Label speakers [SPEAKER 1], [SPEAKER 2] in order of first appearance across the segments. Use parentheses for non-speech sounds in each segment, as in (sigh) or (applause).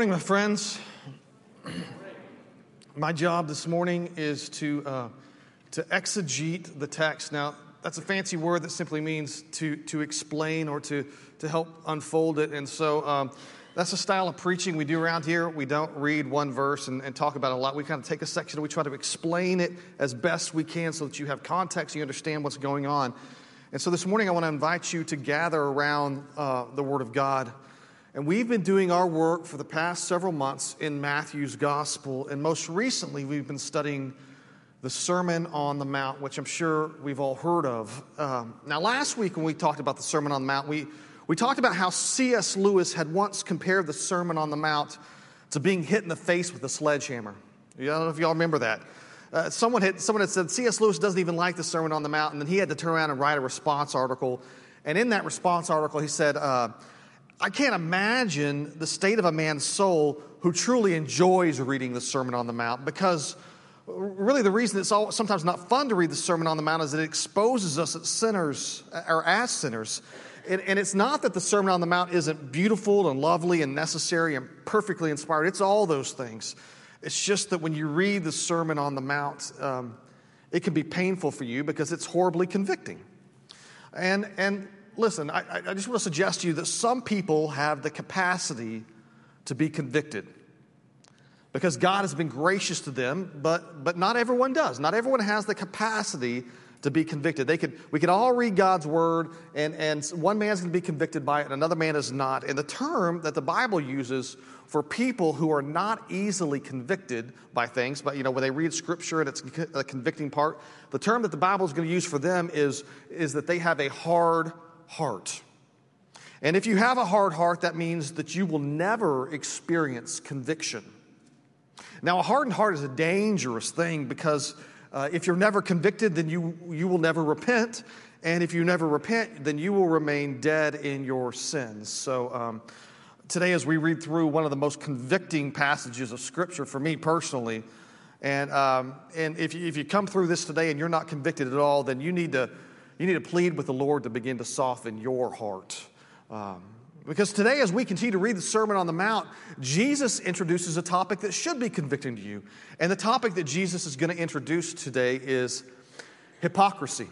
[SPEAKER 1] Morning, my friends. My job this morning is to, uh, to exegete the text. Now, that's a fancy word that simply means to, to explain or to, to help unfold it. And so um, that's a style of preaching we do around here. We don't read one verse and, and talk about a lot. We kind of take a section and we try to explain it as best we can so that you have context, you understand what's going on. And so this morning, I want to invite you to gather around uh, the Word of God. And we've been doing our work for the past several months in Matthew's Gospel. And most recently, we've been studying the Sermon on the Mount, which I'm sure we've all heard of. Um, now, last week, when we talked about the Sermon on the Mount, we, we talked about how C.S. Lewis had once compared the Sermon on the Mount to being hit in the face with a sledgehammer. I don't know if y'all remember that. Uh, someone, had, someone had said C.S. Lewis doesn't even like the Sermon on the Mount, and then he had to turn around and write a response article. And in that response article, he said, uh, I can't imagine the state of a man's soul who truly enjoys reading the Sermon on the Mount because really the reason it's sometimes not fun to read the Sermon on the Mount is that it exposes us as sinners or as sinners. And, and, it's not that the Sermon on the Mount isn't beautiful and lovely and necessary and perfectly inspired, it's all those things. It's just that when you read the Sermon on the Mount, um, it can be painful for you because it's horribly convicting. And, and listen, I, I just want to suggest to you that some people have the capacity to be convicted because God has been gracious to them, but, but not everyone does. Not everyone has the capacity to be convicted. They could, we could all read God's word, and, and one man's going to be convicted by it, and another man is not. And the term that the Bible uses for people who are not easily convicted by things, but you know, when they read scripture and it's a convicting part, the term that the Bible is going to use for them is, is that they have a hard heart. And if you have a hard heart, that means that you will never experience conviction. Now, a hardened heart is a dangerous thing because uh, if you're never convicted, then you, you will never repent. And if you never repent, then you will remain dead in your sins. So, um, today, as we read through one of the most convicting passages of Scripture for me personally, and, um, and if, you, if you come through this today and you're not convicted at all, then you need to, you need to plead with the Lord to begin to soften your heart. Um, because today, as we continue to read the Sermon on the Mount, Jesus introduces a topic that should be convicting to you. And the topic that Jesus is going to introduce today is hypocrisy,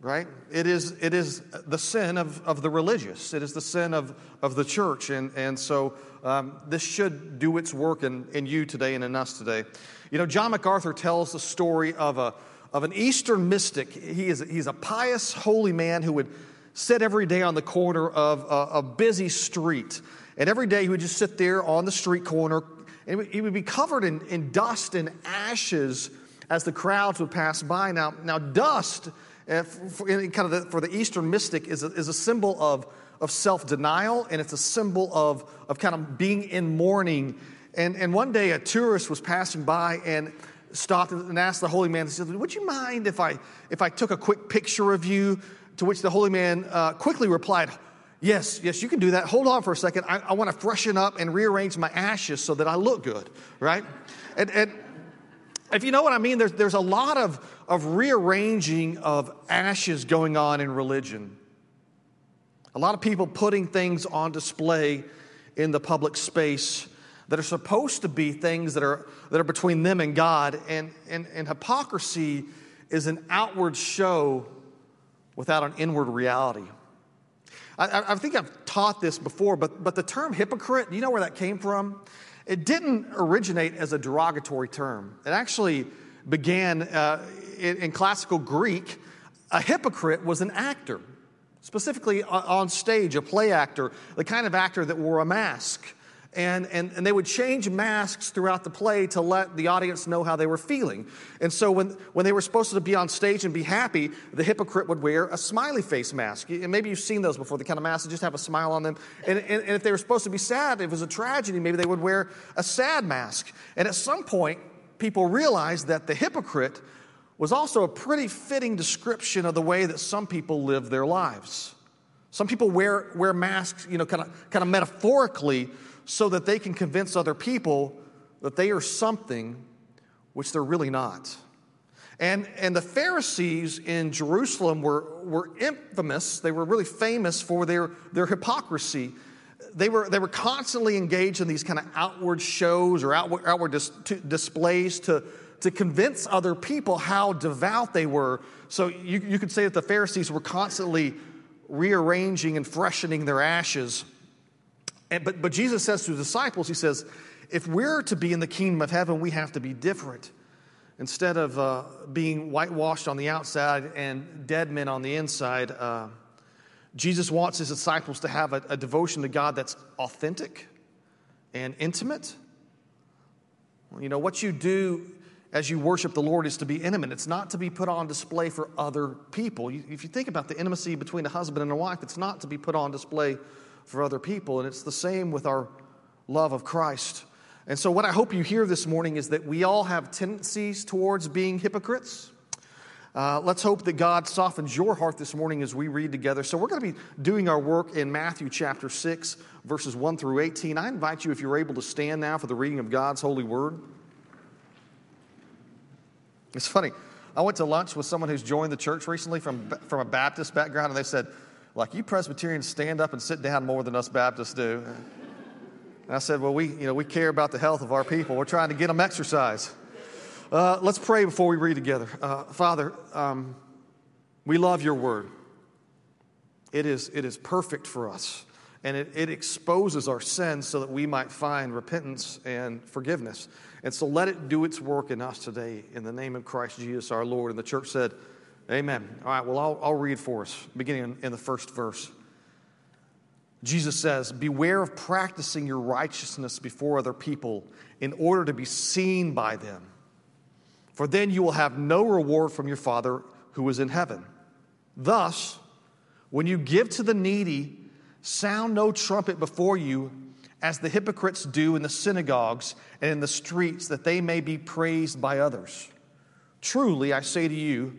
[SPEAKER 1] right? It is, it is the sin of, of the religious, it is the sin of, of the church. And, and so um, this should do its work in, in you today and in us today. You know, John MacArthur tells the story of, a, of an Eastern mystic. He is, he's a pious, holy man who would sit every day on the corner of a, a busy street. And every day he would just sit there on the street corner and he would be covered in, in dust and ashes as the crowds would pass by. Now, now dust, uh, for, kind of the, for the Eastern mystic, is a, is a symbol of, of self denial and it's a symbol of, of kind of being in mourning. And, and one day a tourist was passing by and stopped and asked the holy man, said, Would you mind if I, if I took a quick picture of you? To which the holy man uh, quickly replied, Yes, yes, you can do that. Hold on for a second. I, I want to freshen up and rearrange my ashes so that I look good, right? And, and if you know what I mean, there's, there's a lot of, of rearranging of ashes going on in religion. A lot of people putting things on display in the public space that are supposed to be things that are, that are between them and God. And, and, and hypocrisy is an outward show without an inward reality. I, I, think I've taught this before, but, but the term hypocrite, do you know where that came from? It didn't originate as a derogatory term. It actually began uh, in, in classical Greek. A hypocrite was an actor, specifically on stage, a play actor, the kind of actor that wore a mask and, and, and they would change masks throughout the play to let the audience know how they were feeling. And so when, when they were supposed to be on stage and be happy, the hypocrite would wear a smiley face mask. And maybe you've seen those before, the kind of masks that just have a smile on them. And, and, and if they were supposed to be sad, if it was a tragedy, maybe they would wear a sad mask. And at some point, people realized that the hypocrite was also a pretty fitting description of the way that some people live their lives. Some people wear, wear masks, you know, kind of, kind of metaphorically so that they can convince other people that they are something which they're really not. And, and the Pharisees in Jerusalem were, were infamous, they were really famous for their, their hypocrisy. they were, they were constantly engaged in these kind of outward shows or outward, outward dis, to, displays to, to convince other people how devout they were. So you, you could say that the Pharisees were constantly rearranging and freshening their ashes. And, but, but Jesus says to the disciples, He says, if we're to be in the kingdom of heaven, we have to be different. Instead of uh, being whitewashed on the outside and dead men on the inside, uh, Jesus wants his disciples to have a, a devotion to God that's authentic and intimate. You know, what you do as you worship the Lord is to be intimate. It's not to be put on display for other people. If you think about the intimacy between a husband and a wife, it's not to be put on display for other people. And it's the same with our love of Christ. And so, what I hope you hear this morning is that we all have tendencies towards being hypocrites. Uh, let's hope that God softens your heart this morning as we read together. So, we're going to be doing our work in Matthew chapter 6, verses 1 through 18. I invite you, if you're able to stand now for the reading of God's holy word. It's funny. I went to lunch with someone who's joined the church recently from, from a Baptist background, and they said, like, you Presbyterians stand up and sit down more than us Baptists do. And I said, well, we, you know, we care about the health of our people. We're trying to get them exercise. Uh, let's pray before we read together. Uh, Father, um, we love your word. It is, it is perfect for us, and it, it exposes our sins so that we might find repentance and forgiveness. And so let it do its work in us today in the name of Christ Jesus our Lord. And the church said, Amen. All right, well, I'll, I'll read for us, beginning in, in the first verse. Jesus says, Beware of practicing your righteousness before other people in order to be seen by them for then you will have no reward from your Father who is in heaven. Thus, when you give to the needy, sound no trumpet before you, as the hypocrites do in the synagogues and in the streets, that they may be praised by others. Truly, I say to you,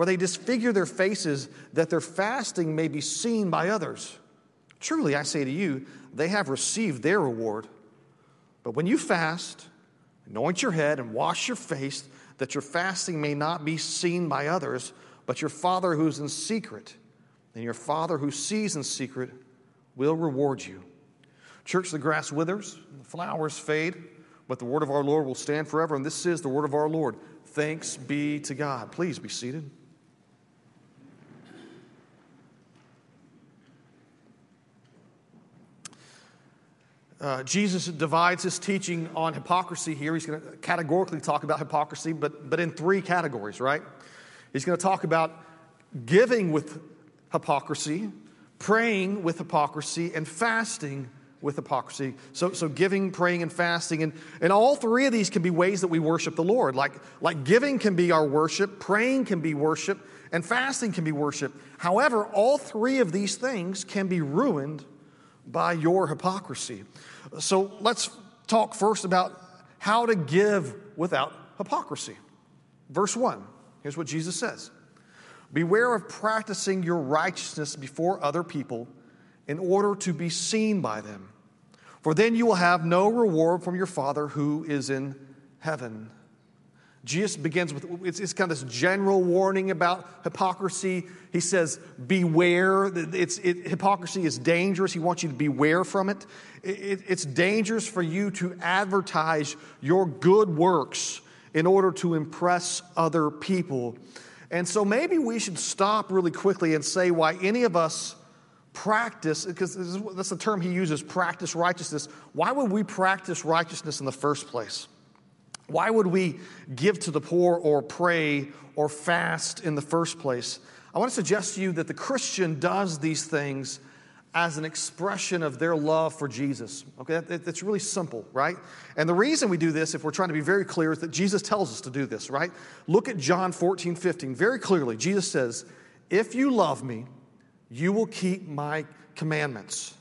[SPEAKER 1] for they disfigure their faces that their fasting may be seen by others. Truly, I say to you, they have received their reward. But when you fast, Anoint your head and wash your face, that your fasting may not be seen by others, but your Father who's in secret. And your Father who sees in secret will reward you. Church, the grass withers, the flowers fade, but the word of our Lord will stand forever. And this is the word of our Lord. Thanks be to God. Please be seated. Uh, Jesus divides his teaching on hypocrisy here. He's going to categorically talk about hypocrisy, but, but in three categories, right? He's going to talk about giving with hypocrisy, praying with hypocrisy, and fasting with hypocrisy. So, so giving, praying, and fasting. And, and all three of these can be ways that we worship the Lord. Like, like giving can be our worship, praying can be worship, and fasting can be worship. However, all three of these things can be ruined by your hypocrisy. So let's talk first about how to give without hypocrisy. Verse 1, here's what Jesus says Beware of practicing your righteousness before other people in order to be seen by them. for then you will have no reward from your Father who is in heaven. Jesus begins with it's, it's, kind of this general warning about hypocrisy. He says, Beware. It's, it, hypocrisy is dangerous. He wants you to beware from it. it. It's dangerous for you to advertise your good works in order to impress other people. And so maybe we should stop really quickly and say why any of us practice, because that's the term he uses practice righteousness. Why would we practice righteousness in the first place? Why would we give to the poor or pray or fast in the first place? I want to suggest to you that the Christian does these things as an expression of their love for Jesus. Okay, that's really simple, right? And the reason we do this, if we're trying to be very clear, is that Jesus tells us to do this, right? Look at John 14, 15. Very clearly, Jesus says, If you love me, you will keep my commandments.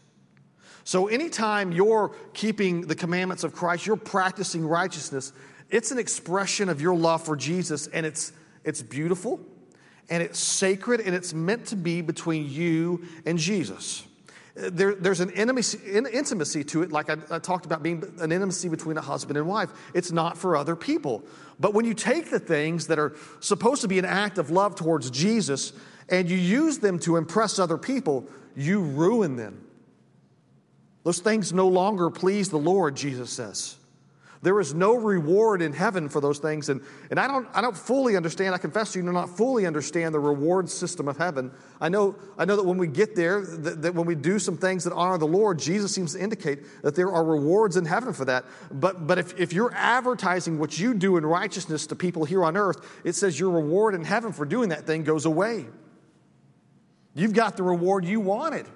[SPEAKER 1] So anytime you're keeping the commandments of Christ, you're practicing righteousness, it's an expression of your love for Jesus, and it's, it's beautiful, and it's sacred, and it's meant to be between you and Jesus. There, there's an intimacy, intimacy to it, like I, I, talked about being an intimacy between a husband and wife. It's not for other people. But when you take the things that are supposed to be an act of love towards Jesus and you use them to impress other people, you ruin them. Those things no longer please the Lord, Jesus says. There is no reward in heaven for those things. And, and I, don't, I don't fully understand, I confess to you, do not fully understand the reward system of heaven. I know, I know that when we get there, that, that when we do some things that honor the Lord, Jesus seems to indicate that there are rewards in heaven for that. But, but if, if you're advertising what you do in righteousness to people here on earth, it says your reward in heaven for doing that thing goes away. You've got the reward you wanted.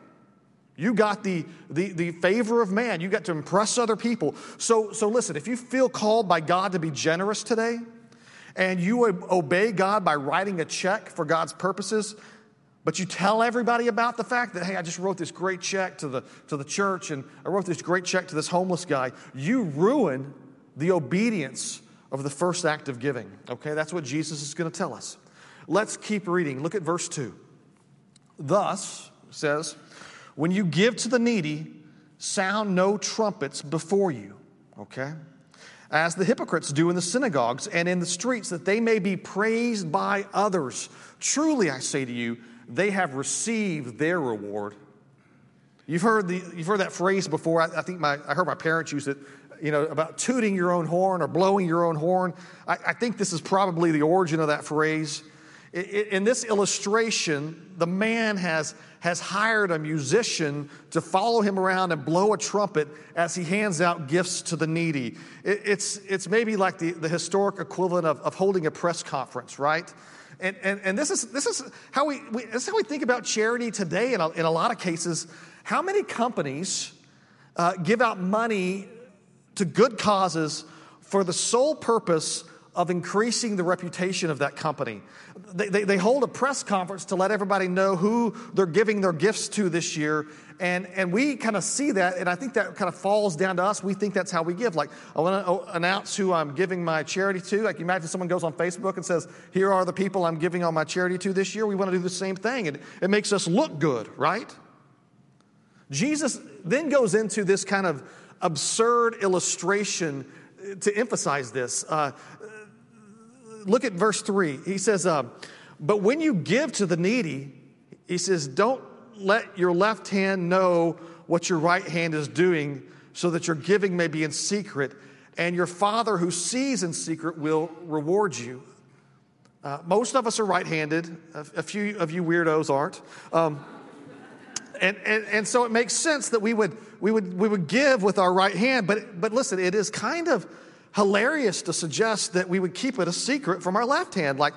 [SPEAKER 1] You got the, the, the favor of man. You got to impress other people. So, so listen, if you feel called by God to be generous today, and you obey God by writing a check for God's purposes, but you tell everybody about the fact that, hey, I just wrote this great check to the, to the church and I wrote this great check to this homeless guy, you ruin the obedience of the first act of giving. Okay, that's what Jesus is going to tell us. Let's keep reading. Look at verse 2. Thus, says, when you give to the needy, sound no trumpets before you, okay? As the hypocrites do in the synagogues and in the streets, that they may be praised by others. Truly, I say to you, they have received their reward. You've heard, the, you've heard that phrase before. I, I think my, I heard my parents use it, you know, about tooting your own horn or blowing your own horn. I, I think this is probably the origin of that phrase. In this illustration, the man has, has hired a musician to follow him around and blow a trumpet as he hands out gifts to the needy. It's, it's maybe like the, the historic equivalent of, of holding a press conference, right? And, and, and this, is, this, is how we, we, this is how we think about charity today in a, in a lot of cases. How many companies uh, give out money to good causes for the sole purpose of increasing the reputation of that company. They, they, they, hold a press conference to let everybody know who they're giving their gifts to this year. And, and we kind of see that, and I think that kind of falls down to us. We think that's how we give. Like, I want to announce who I'm giving my charity to. Like, imagine someone goes on Facebook and says, Here are the people I'm giving all my charity to this year. We want to do the same thing. And it makes us look good, right? Jesus then goes into this kind of absurd illustration to emphasize this. Uh, look at verse 3. He says, uh, But when you give to the needy, he says, Don't let your left hand know what your right hand is doing, so that your giving may be in secret, and your Father who sees in secret will reward you. Uh, most of us are right handed, a, a, few of you weirdos aren't. Um, and, and, and so it makes sense that we would, we would, we would give with our right hand, but, but listen, it is kind of hilarious to suggest that we would keep it a secret from our left hand. Like,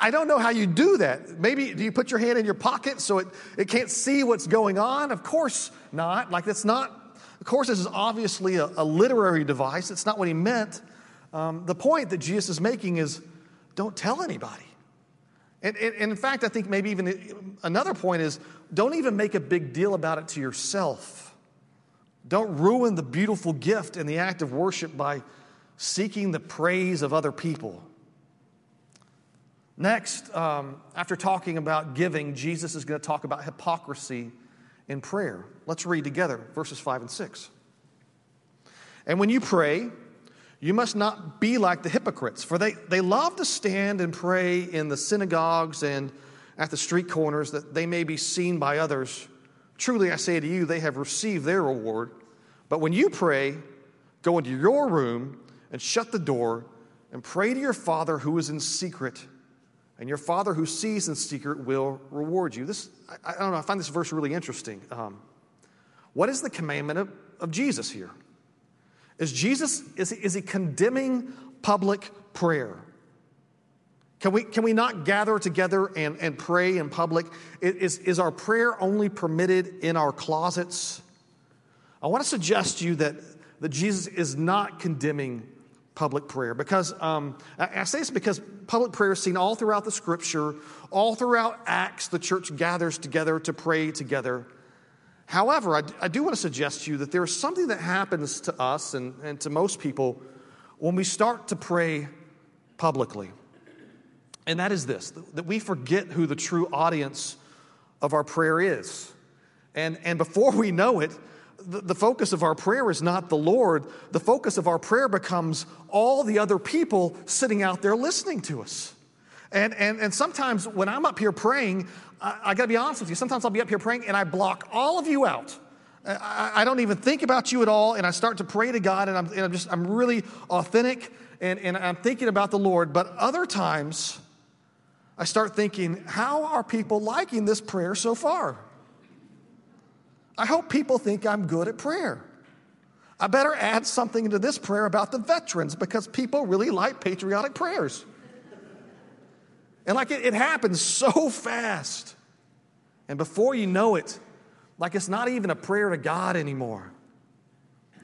[SPEAKER 1] I don't know how you do that. Maybe do you put your hand in your pocket so it, it can't see what's going on? Of course not. Like, that's not, of course, this is obviously a, a literary device. It's not what he meant. Um, the point that Jesus is making is don't tell anybody. And, and, and in fact, I think maybe even another point is don't even make a big deal about it to yourself. Don't ruin the beautiful gift and the act of worship by seeking the praise of other people. Next, um, after talking about giving, Jesus is going to talk about hypocrisy in prayer. Let's read together verses 5 and 6. And when you pray, you must not be like the hypocrites, for they, they love to stand and pray in the synagogues and at the street corners that they may be seen by others. Truly, I say to you, they have received their reward. But when you pray, go into your room and shut the door and pray to your Father who is in secret, and your Father who sees in secret will reward you. This, I, I don't know, I find this verse really interesting. Um, what is the commandment of, of Jesus here? Is Jesus, is is he condemning public prayer? Can we, can we not gather together and, and pray in public? Is, is our prayer only permitted in our closets? I want to suggest to you that, that Jesus is not condemning public prayer because um, I, say this because public prayer is seen all throughout the scripture, all throughout Acts, the church gathers together to pray together. However, I, I do want to suggest to you that there is something that happens to us and, and to most people when we start to pray publicly. And that is this that we forget who the true audience of our prayer is. And, and before we know it, the, the focus of our prayer is not the Lord. The focus of our prayer becomes all the other people sitting out there listening to us. And, and, and sometimes when I'm up here praying, I, I got to be honest with you. Sometimes I'll be up here praying and I block all of you out. I, I, don't even think about you at all, and I start to pray to God, and I'm, and I'm just I'm really authentic, and, and I'm thinking about the Lord. But other times, I start thinking, how are people liking this prayer so far? I hope people think I'm good at prayer. I better add something into this prayer about the veterans because people really like patriotic prayers. And like it, it happens so fast. And before you know it, like it's not even a prayer to God anymore.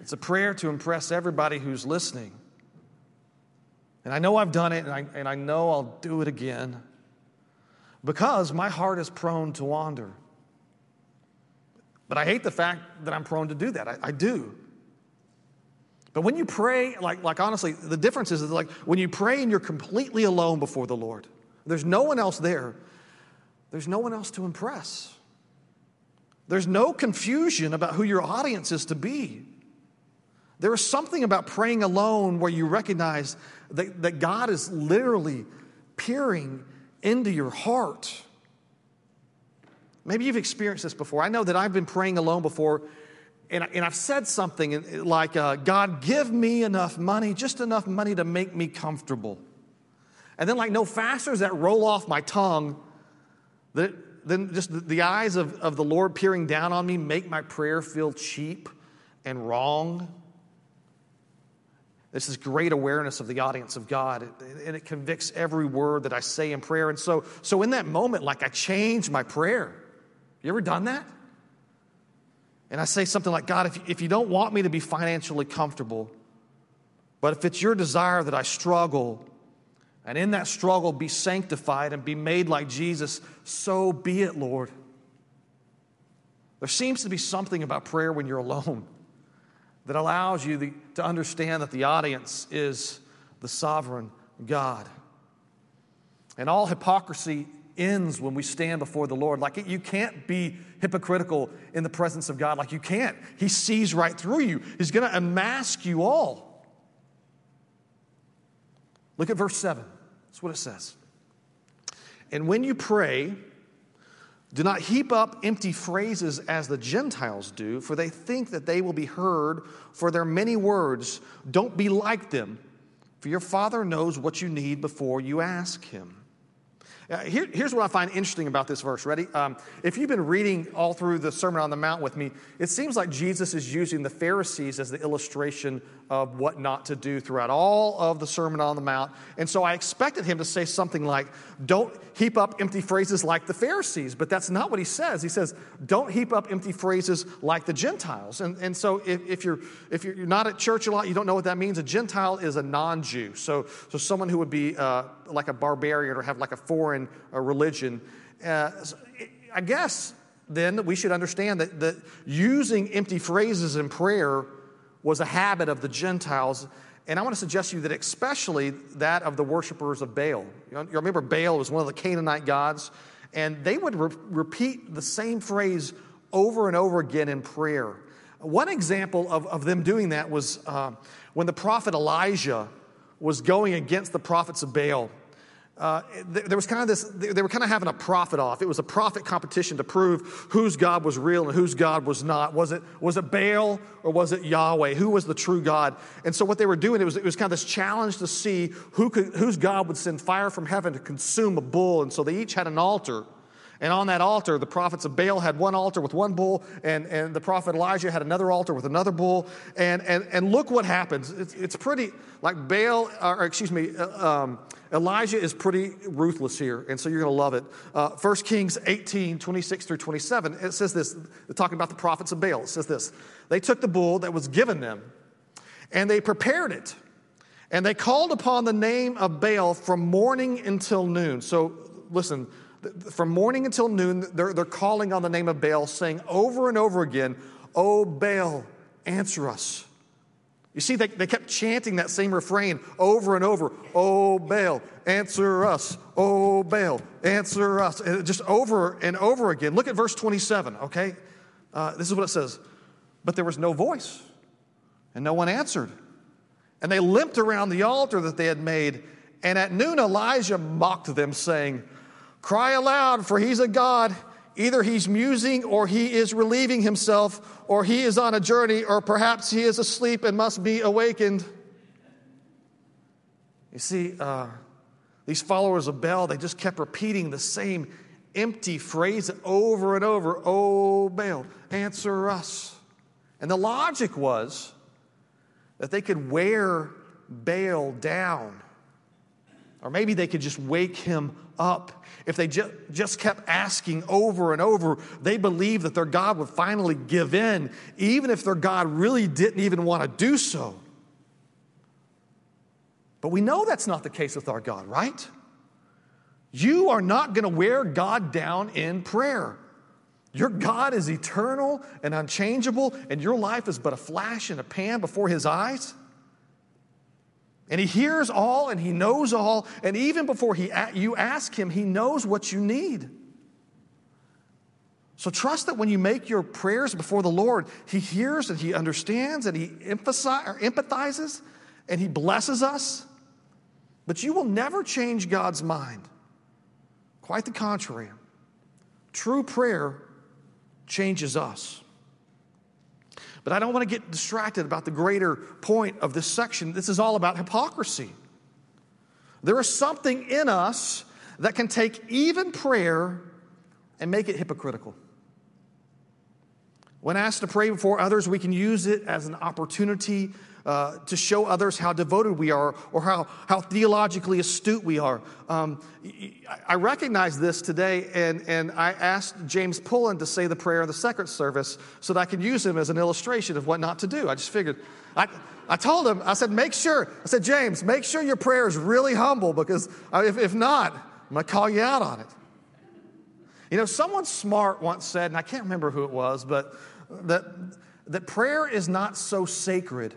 [SPEAKER 1] It's a prayer to impress everybody who's listening. And I know I've done it, and I, and I know I'll do it again because my heart is prone to wander. But I hate the fact that I'm prone to do that. I, I do. But when you pray, like, like honestly, the difference is like when you pray and you're completely alone before the Lord, there's no one else there. There's no one else to impress. There's no confusion about who your audience is to be. There is something about praying alone where you recognize that, that God is literally peering into your heart. Maybe you've experienced this before. I know that I've been praying alone before, and, and I've said something like, uh, God, give me enough money, just enough money to make me comfortable. And then, like, no faster does that roll off my tongue, that, then just the, the eyes of, of the Lord peering down on me make my prayer feel cheap and wrong. This is great awareness of the audience of God, and it convicts every word that I say in prayer. And so, so in that moment, like I change my prayer. You ever done that? And I say something like, God, if, if you don't want me to be financially comfortable, but if it's your desire that I struggle and in that struggle be sanctified and be made like Jesus, so be it, Lord. There seems to be something about prayer when you're alone (laughs) that allows you the, to understand that the audience is the sovereign God. And all hypocrisy ends when we stand before the Lord. Like you can't be hypocritical in the presence of God. Like you can't. He sees right through you, He's going to unmask you all. Look at verse 7. That's what it says. And when you pray, do not heap up empty phrases as the Gentiles do, for they think that they will be heard for their many words. Don't be like them, for your Father knows what you need before you ask Him. Uh, here, here's what I find interesting about this verse. Ready? Um, if you've been reading all through the Sermon on the Mount with me, it seems like Jesus is using the Pharisees as the illustration of what not to do throughout all of the Sermon on the Mount. And so I expected him to say something like, Don't heap up empty phrases like the Pharisees. But that's not what he says. He says, Don't heap up empty phrases like the Gentiles. And, and so if, if, you're, if you're not at church a lot, you don't know what that means. A Gentile is a non Jew. So, so someone who would be uh, like a barbarian or have like a foreign uh, religion. Uh, I guess then we should understand that, that using empty phrases in prayer was a habit of the Gentiles. And I want to suggest to you that especially that of the worshipers of Baal. You remember Baal was one of the Canaanite gods, and they would re- repeat the same phrase over and over again in prayer. one example of, of them doing that was uh, when the prophet Elijah was going against the prophets of Baal. Uh, there was kind of this, they were kind of having a prophet off. It was a prophet competition to prove whose God was real and whose God was not. Was it, was it Baal or was it Yahweh? Who was the true God? And so what they were doing, it was, it was kind of this challenge to see who could, whose God would send fire from heaven to consume a bull. And so they each had an altar. And on that altar, the prophets of Baal had one altar with one bull, and, and the prophet Elijah had another altar with another bull. And, and, and look what happens. It's, it's pretty, like Baal, or excuse me, uh, um, Elijah is pretty ruthless here, and so you're going to love it. Uh, 1 Kings 18, 26 through 27, it says this, talking about the prophets of Baal. It says this They took the bull that was given them, and they prepared it, and they called upon the name of Baal from morning until noon. So listen, from morning until noon, they're, they're calling on the name of Baal, saying over and over again, Oh, Baal, answer us. You see, they, they kept chanting that same refrain over and over Oh, Baal, answer us. Oh, Baal, answer us. And just over and over again. Look at verse 27, okay? Uh, this is what it says But there was no voice, and no one answered. And they limped around the altar that they had made. And at noon, Elijah mocked them, saying, Cry aloud, for he's a God. Either he's musing or he is relieving himself, or he is on a journey, or perhaps he is asleep and must be awakened. You see, uh, these followers of Baal, they just kept repeating the same empty phrase over and over Oh, Baal, answer us. And the logic was that they could wear Baal down, or maybe they could just wake him up. If they ju- just kept asking over and over, they believed that their God would finally give in, even if their God really didn't even want to do so. But we know that's not the case with our God, right? You are not going to wear God down in prayer. Your God is eternal and unchangeable, and your life is but a flash in a pan before His eyes. And he hears all and he knows all. And even before he, you ask him, he knows what you need. So trust that when you make your prayers before the Lord, he hears and he understands and he empathizes and he blesses us. But you will never change God's mind. Quite the contrary. True prayer changes us. But I don't want to get distracted about the greater point of this section. This is all about hypocrisy. There is something in us that can take even prayer and make it hypocritical. When asked to pray before others, we can use it as an opportunity uh, to show others how devoted we are or how, how theologically astute we are. Um, I recognize this today, and, and I asked James Pullen to say the prayer in the second service so that I could use him as an illustration of what not to do. I just figured, I, I told him, I said, make sure, I said, James, make sure your prayer is really humble because if, if not, I'm going to call you out on it. You know, someone smart once said, and I can't remember who it was, but that, that prayer is not so sacred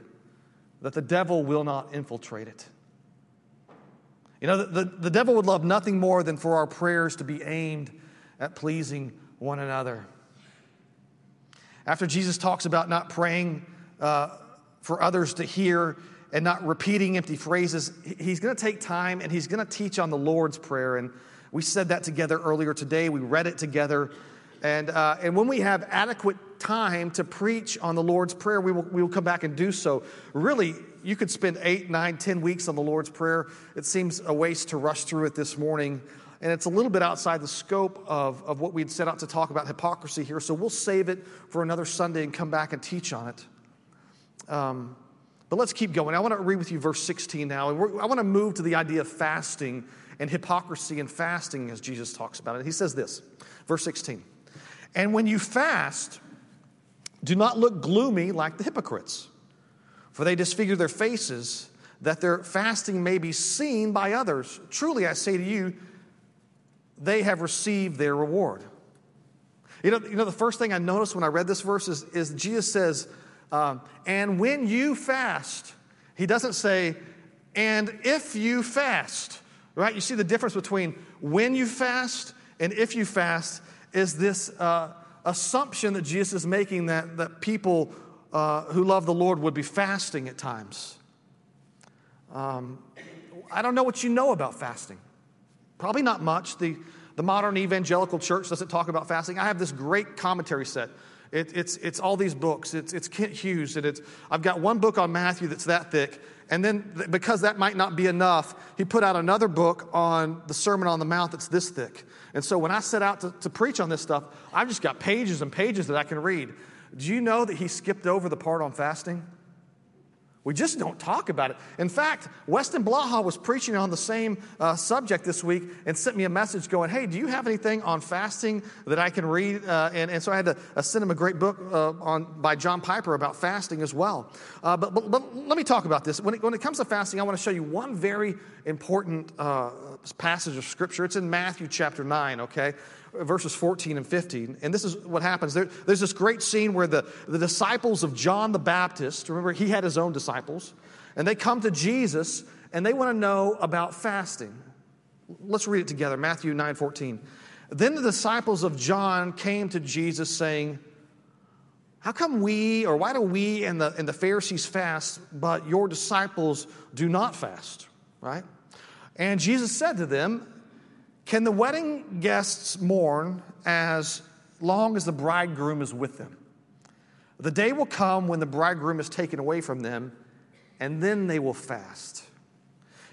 [SPEAKER 1] that the devil will not infiltrate it. You know, the, the, the, devil would love nothing more than for our prayers to be aimed at pleasing one another. After Jesus talks about not praying uh, for others to hear and not repeating empty phrases, he's going to take time and he's going to teach on the Lord's Prayer. And we said that together earlier today. We read it together. And, uh, and when we have adequate time to preach on the Lord's Prayer, we will, we will come back and do so. Really, you could spend eight, nine, ten weeks on the Lord's Prayer. It seems a waste to rush through it this morning. And it's a little bit outside the scope of, of what we'd set out to talk about hypocrisy here. So we'll save it for another Sunday and come back and teach on it. Um, but let's keep going. I want to read with you verse 16 now. And I want to move to the idea of fasting and hypocrisy and fasting as Jesus talks about it. He says this, verse 16. And when you fast, do not look gloomy like the hypocrites, for they disfigure their faces that their fasting may be seen by others. Truly, I say to you, they have received their reward. You know, you know the first thing I noticed when I read this verse is, is Jesus says, um, and when you fast, he doesn't say, and if you fast, right? You see the difference between when you fast and if you fast is this uh, assumption that Jesus is making that, that people uh, who love the Lord would be fasting at times. Um, I don't know what you know about fasting. Probably not much. The, the modern evangelical church doesn't talk about fasting. I have this great commentary set. It, it's, it's all these books. It's, it's Kent Hughes, and it's, I've got one book on Matthew that's that thick. And then, because that might not be enough, he put out another book on the Sermon on the Mount that's this thick. And so when I set out to, to preach on this stuff, I've just got pages and pages that I can read. Do you know that he skipped over the part on fasting? We just don't talk about it. In fact, Weston Blaha was preaching on the same uh, subject this week and sent me a message going, Hey, do you have anything on fasting that I can read? Uh, and, and so I had to uh, send him a great book uh, on, by John Piper about fasting as well. Uh, but, but, but, let me talk about this. When it, when it, comes to fasting, I want to show you one very important uh, passage of Scripture. It's in Matthew chapter 9, okay? Verses 14 and 15. And this is what happens. There, there's this great scene where the, the disciples of John the Baptist, remember, he had his own disciples, and they come to Jesus and they want to know about fasting. Let's read it together Matthew 9 14. Then the disciples of John came to Jesus saying, How come we, or why do we and the, and the Pharisees fast, but your disciples do not fast? Right? And Jesus said to them, can the wedding guests mourn as long as the bridegroom is with them? The day will come when the bridegroom is taken away from them, and then they will fast.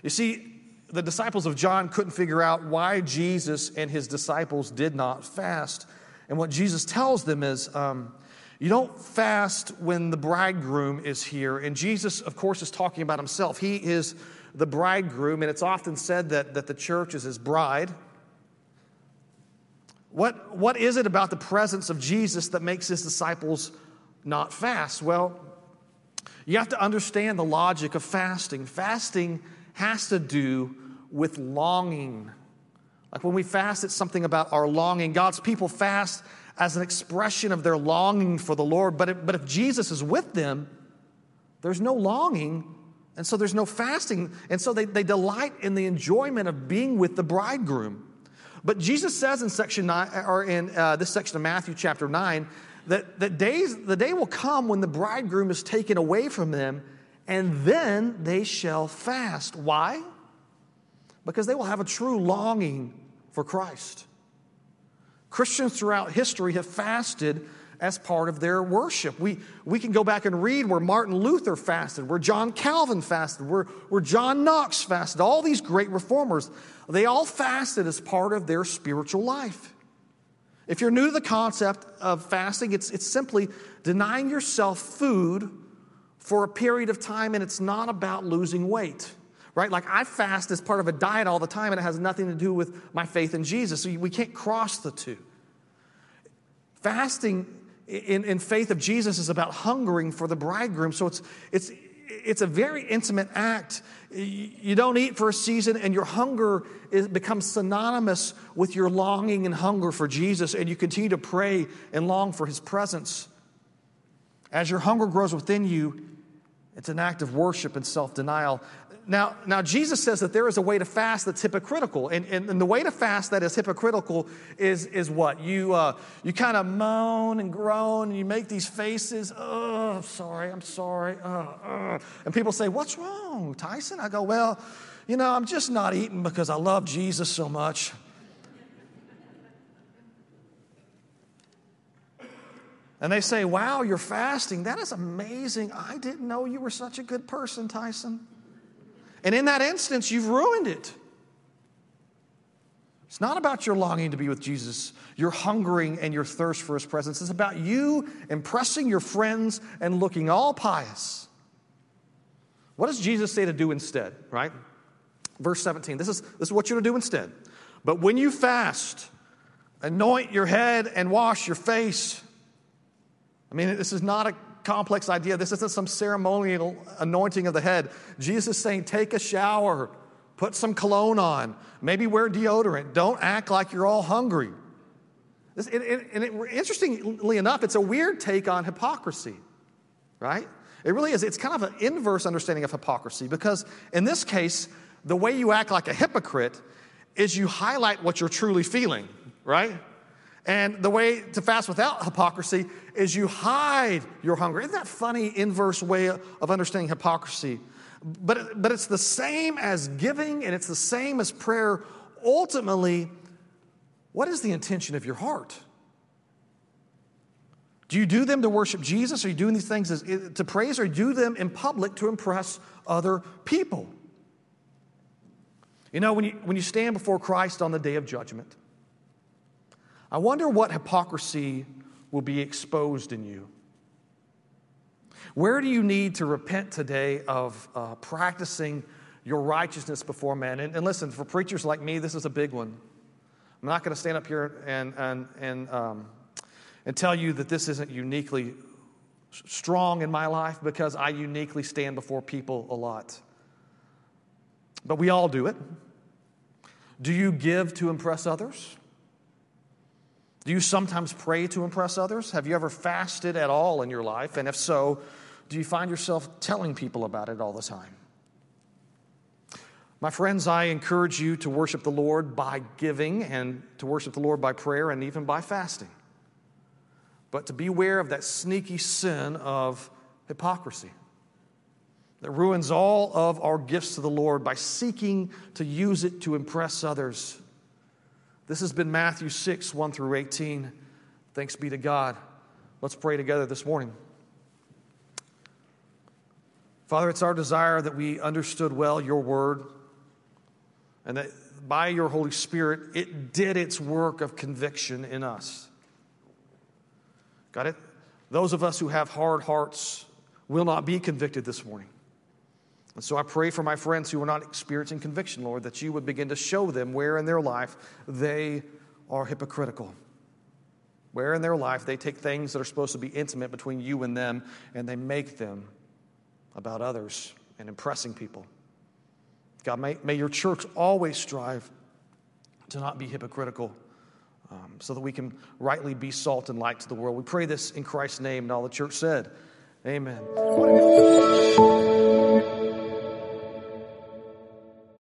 [SPEAKER 1] You see, the disciples of John couldn't figure out why Jesus and his disciples did not fast. And what Jesus tells them is, um, you don't fast when the bridegroom is here. And Jesus, of course, is talking about himself. He is the bridegroom, and it's often said that, that the church is his bride. What, what is it about the presence of Jesus that makes his disciples not fast? Well, you have to understand the logic of fasting. Fasting has to do with longing. Like when we fast, it's something about our longing. God's people fast as an expression of their longing for the Lord. But if, but if Jesus is with them, there's no longing, and so there's no fasting. And so they, they delight in the enjoyment of being with the bridegroom. But Jesus says in section nine, or in uh, this section of Matthew chapter 9, that, that days, the day will come when the bridegroom is taken away from them, and then they shall fast. Why? Because they will have a true longing for Christ. Christians throughout history have fasted as part of their worship. We, we can go back and read where Martin Luther fasted, where John Calvin fasted, where, where John Knox fasted, all these great reformers. They all fasted as part of their spiritual life. If you're new to the concept of fasting, it's, it's simply denying yourself food for a period of time, and it's not about losing weight right? Like I fast as part of a diet all the time, and it has nothing to do with my faith in Jesus. So we can't cross the two. Fasting in, in faith of Jesus is about hungering for the bridegroom. So it's, it's, it's a very intimate act. You don't eat for a season, and your hunger is, becomes synonymous with your longing and hunger for Jesus, and you continue to pray and long for his presence. As your hunger grows within you, it's an act of worship and self denial. Now, now, Jesus says that there is a way to fast that's hypocritical. And, and, and the way to fast that is hypocritical is, is what? You, uh, you kind of moan and groan and you make these faces. Oh, I'm sorry, I'm sorry. Uh, uh. And people say, What's wrong, Tyson? I go, Well, you know, I'm just not eating because I love Jesus so much. And they say, Wow, you're fasting. That is amazing. I didn't know you were such a good person, Tyson. And in that instance, you've ruined it. It's not about your longing to be with Jesus, your hungering and your thirst for his presence. It's about you impressing your friends and looking all pious. What does Jesus say to do instead, right? Verse 17. This is, this is what you're to do instead. But when you fast, anoint your head and wash your face. I mean, this is not a complex idea. This isn't some ceremonial anointing of the head. Jesus is saying, take a shower, put some cologne on, maybe wear deodorant. Don't act like you're all hungry. And it, interestingly enough, it's a weird take on hypocrisy, right? It really is. It's kind of an inverse understanding of hypocrisy because in this case, the way you act like a hypocrite is you highlight what you're truly feeling, right? And the way to fast without hypocrisy is you hide your hunger. Isn't that funny, inverse way of understanding hypocrisy? But, but it's the same as giving and it's the same as prayer. Ultimately, what is the intention of your heart? Do you do them to worship Jesus? Are you doing these things as, to praise, or do them in public to impress other people? You know, when you, when you stand before Christ on the day of judgment, I wonder what hypocrisy will be exposed in you. Where do you need to repent today of uh, practicing your righteousness before men? And, and, listen, for preachers like me, this is a big one. I'm not going to stand up here and, and, and, um, and tell you that this isn't uniquely strong in my life because I uniquely stand before people a lot. But we all do it. Do you give to impress others? Do you sometimes pray to impress others? Have you ever fasted at all in your life? And if so, do you find yourself telling people about it all the time? My friends, I encourage you to worship the Lord by giving and to worship the Lord by prayer and even by fasting. But to beware of that sneaky sin of hypocrisy that ruins all of our gifts to the Lord by seeking to use it to impress others this has been Matthew 6, 1 through 18. Thanks be to God. Let's pray together this morning. Father, it's our desire that we understood well your word and that by your Holy Spirit, it did its work of conviction in us. Got it? Those of us who have hard hearts will not be convicted this morning. And so I pray for my friends who are not experiencing conviction, Lord, that you would begin to show them where in their life they are hypocritical. Where in their life they take things that are supposed to be intimate between you and them and they make them about others and impressing people. God, may, may your church always strive to not be hypocritical um, so that we can rightly be salt and light to the world. We pray this in Christ's name, and all the church said, Amen.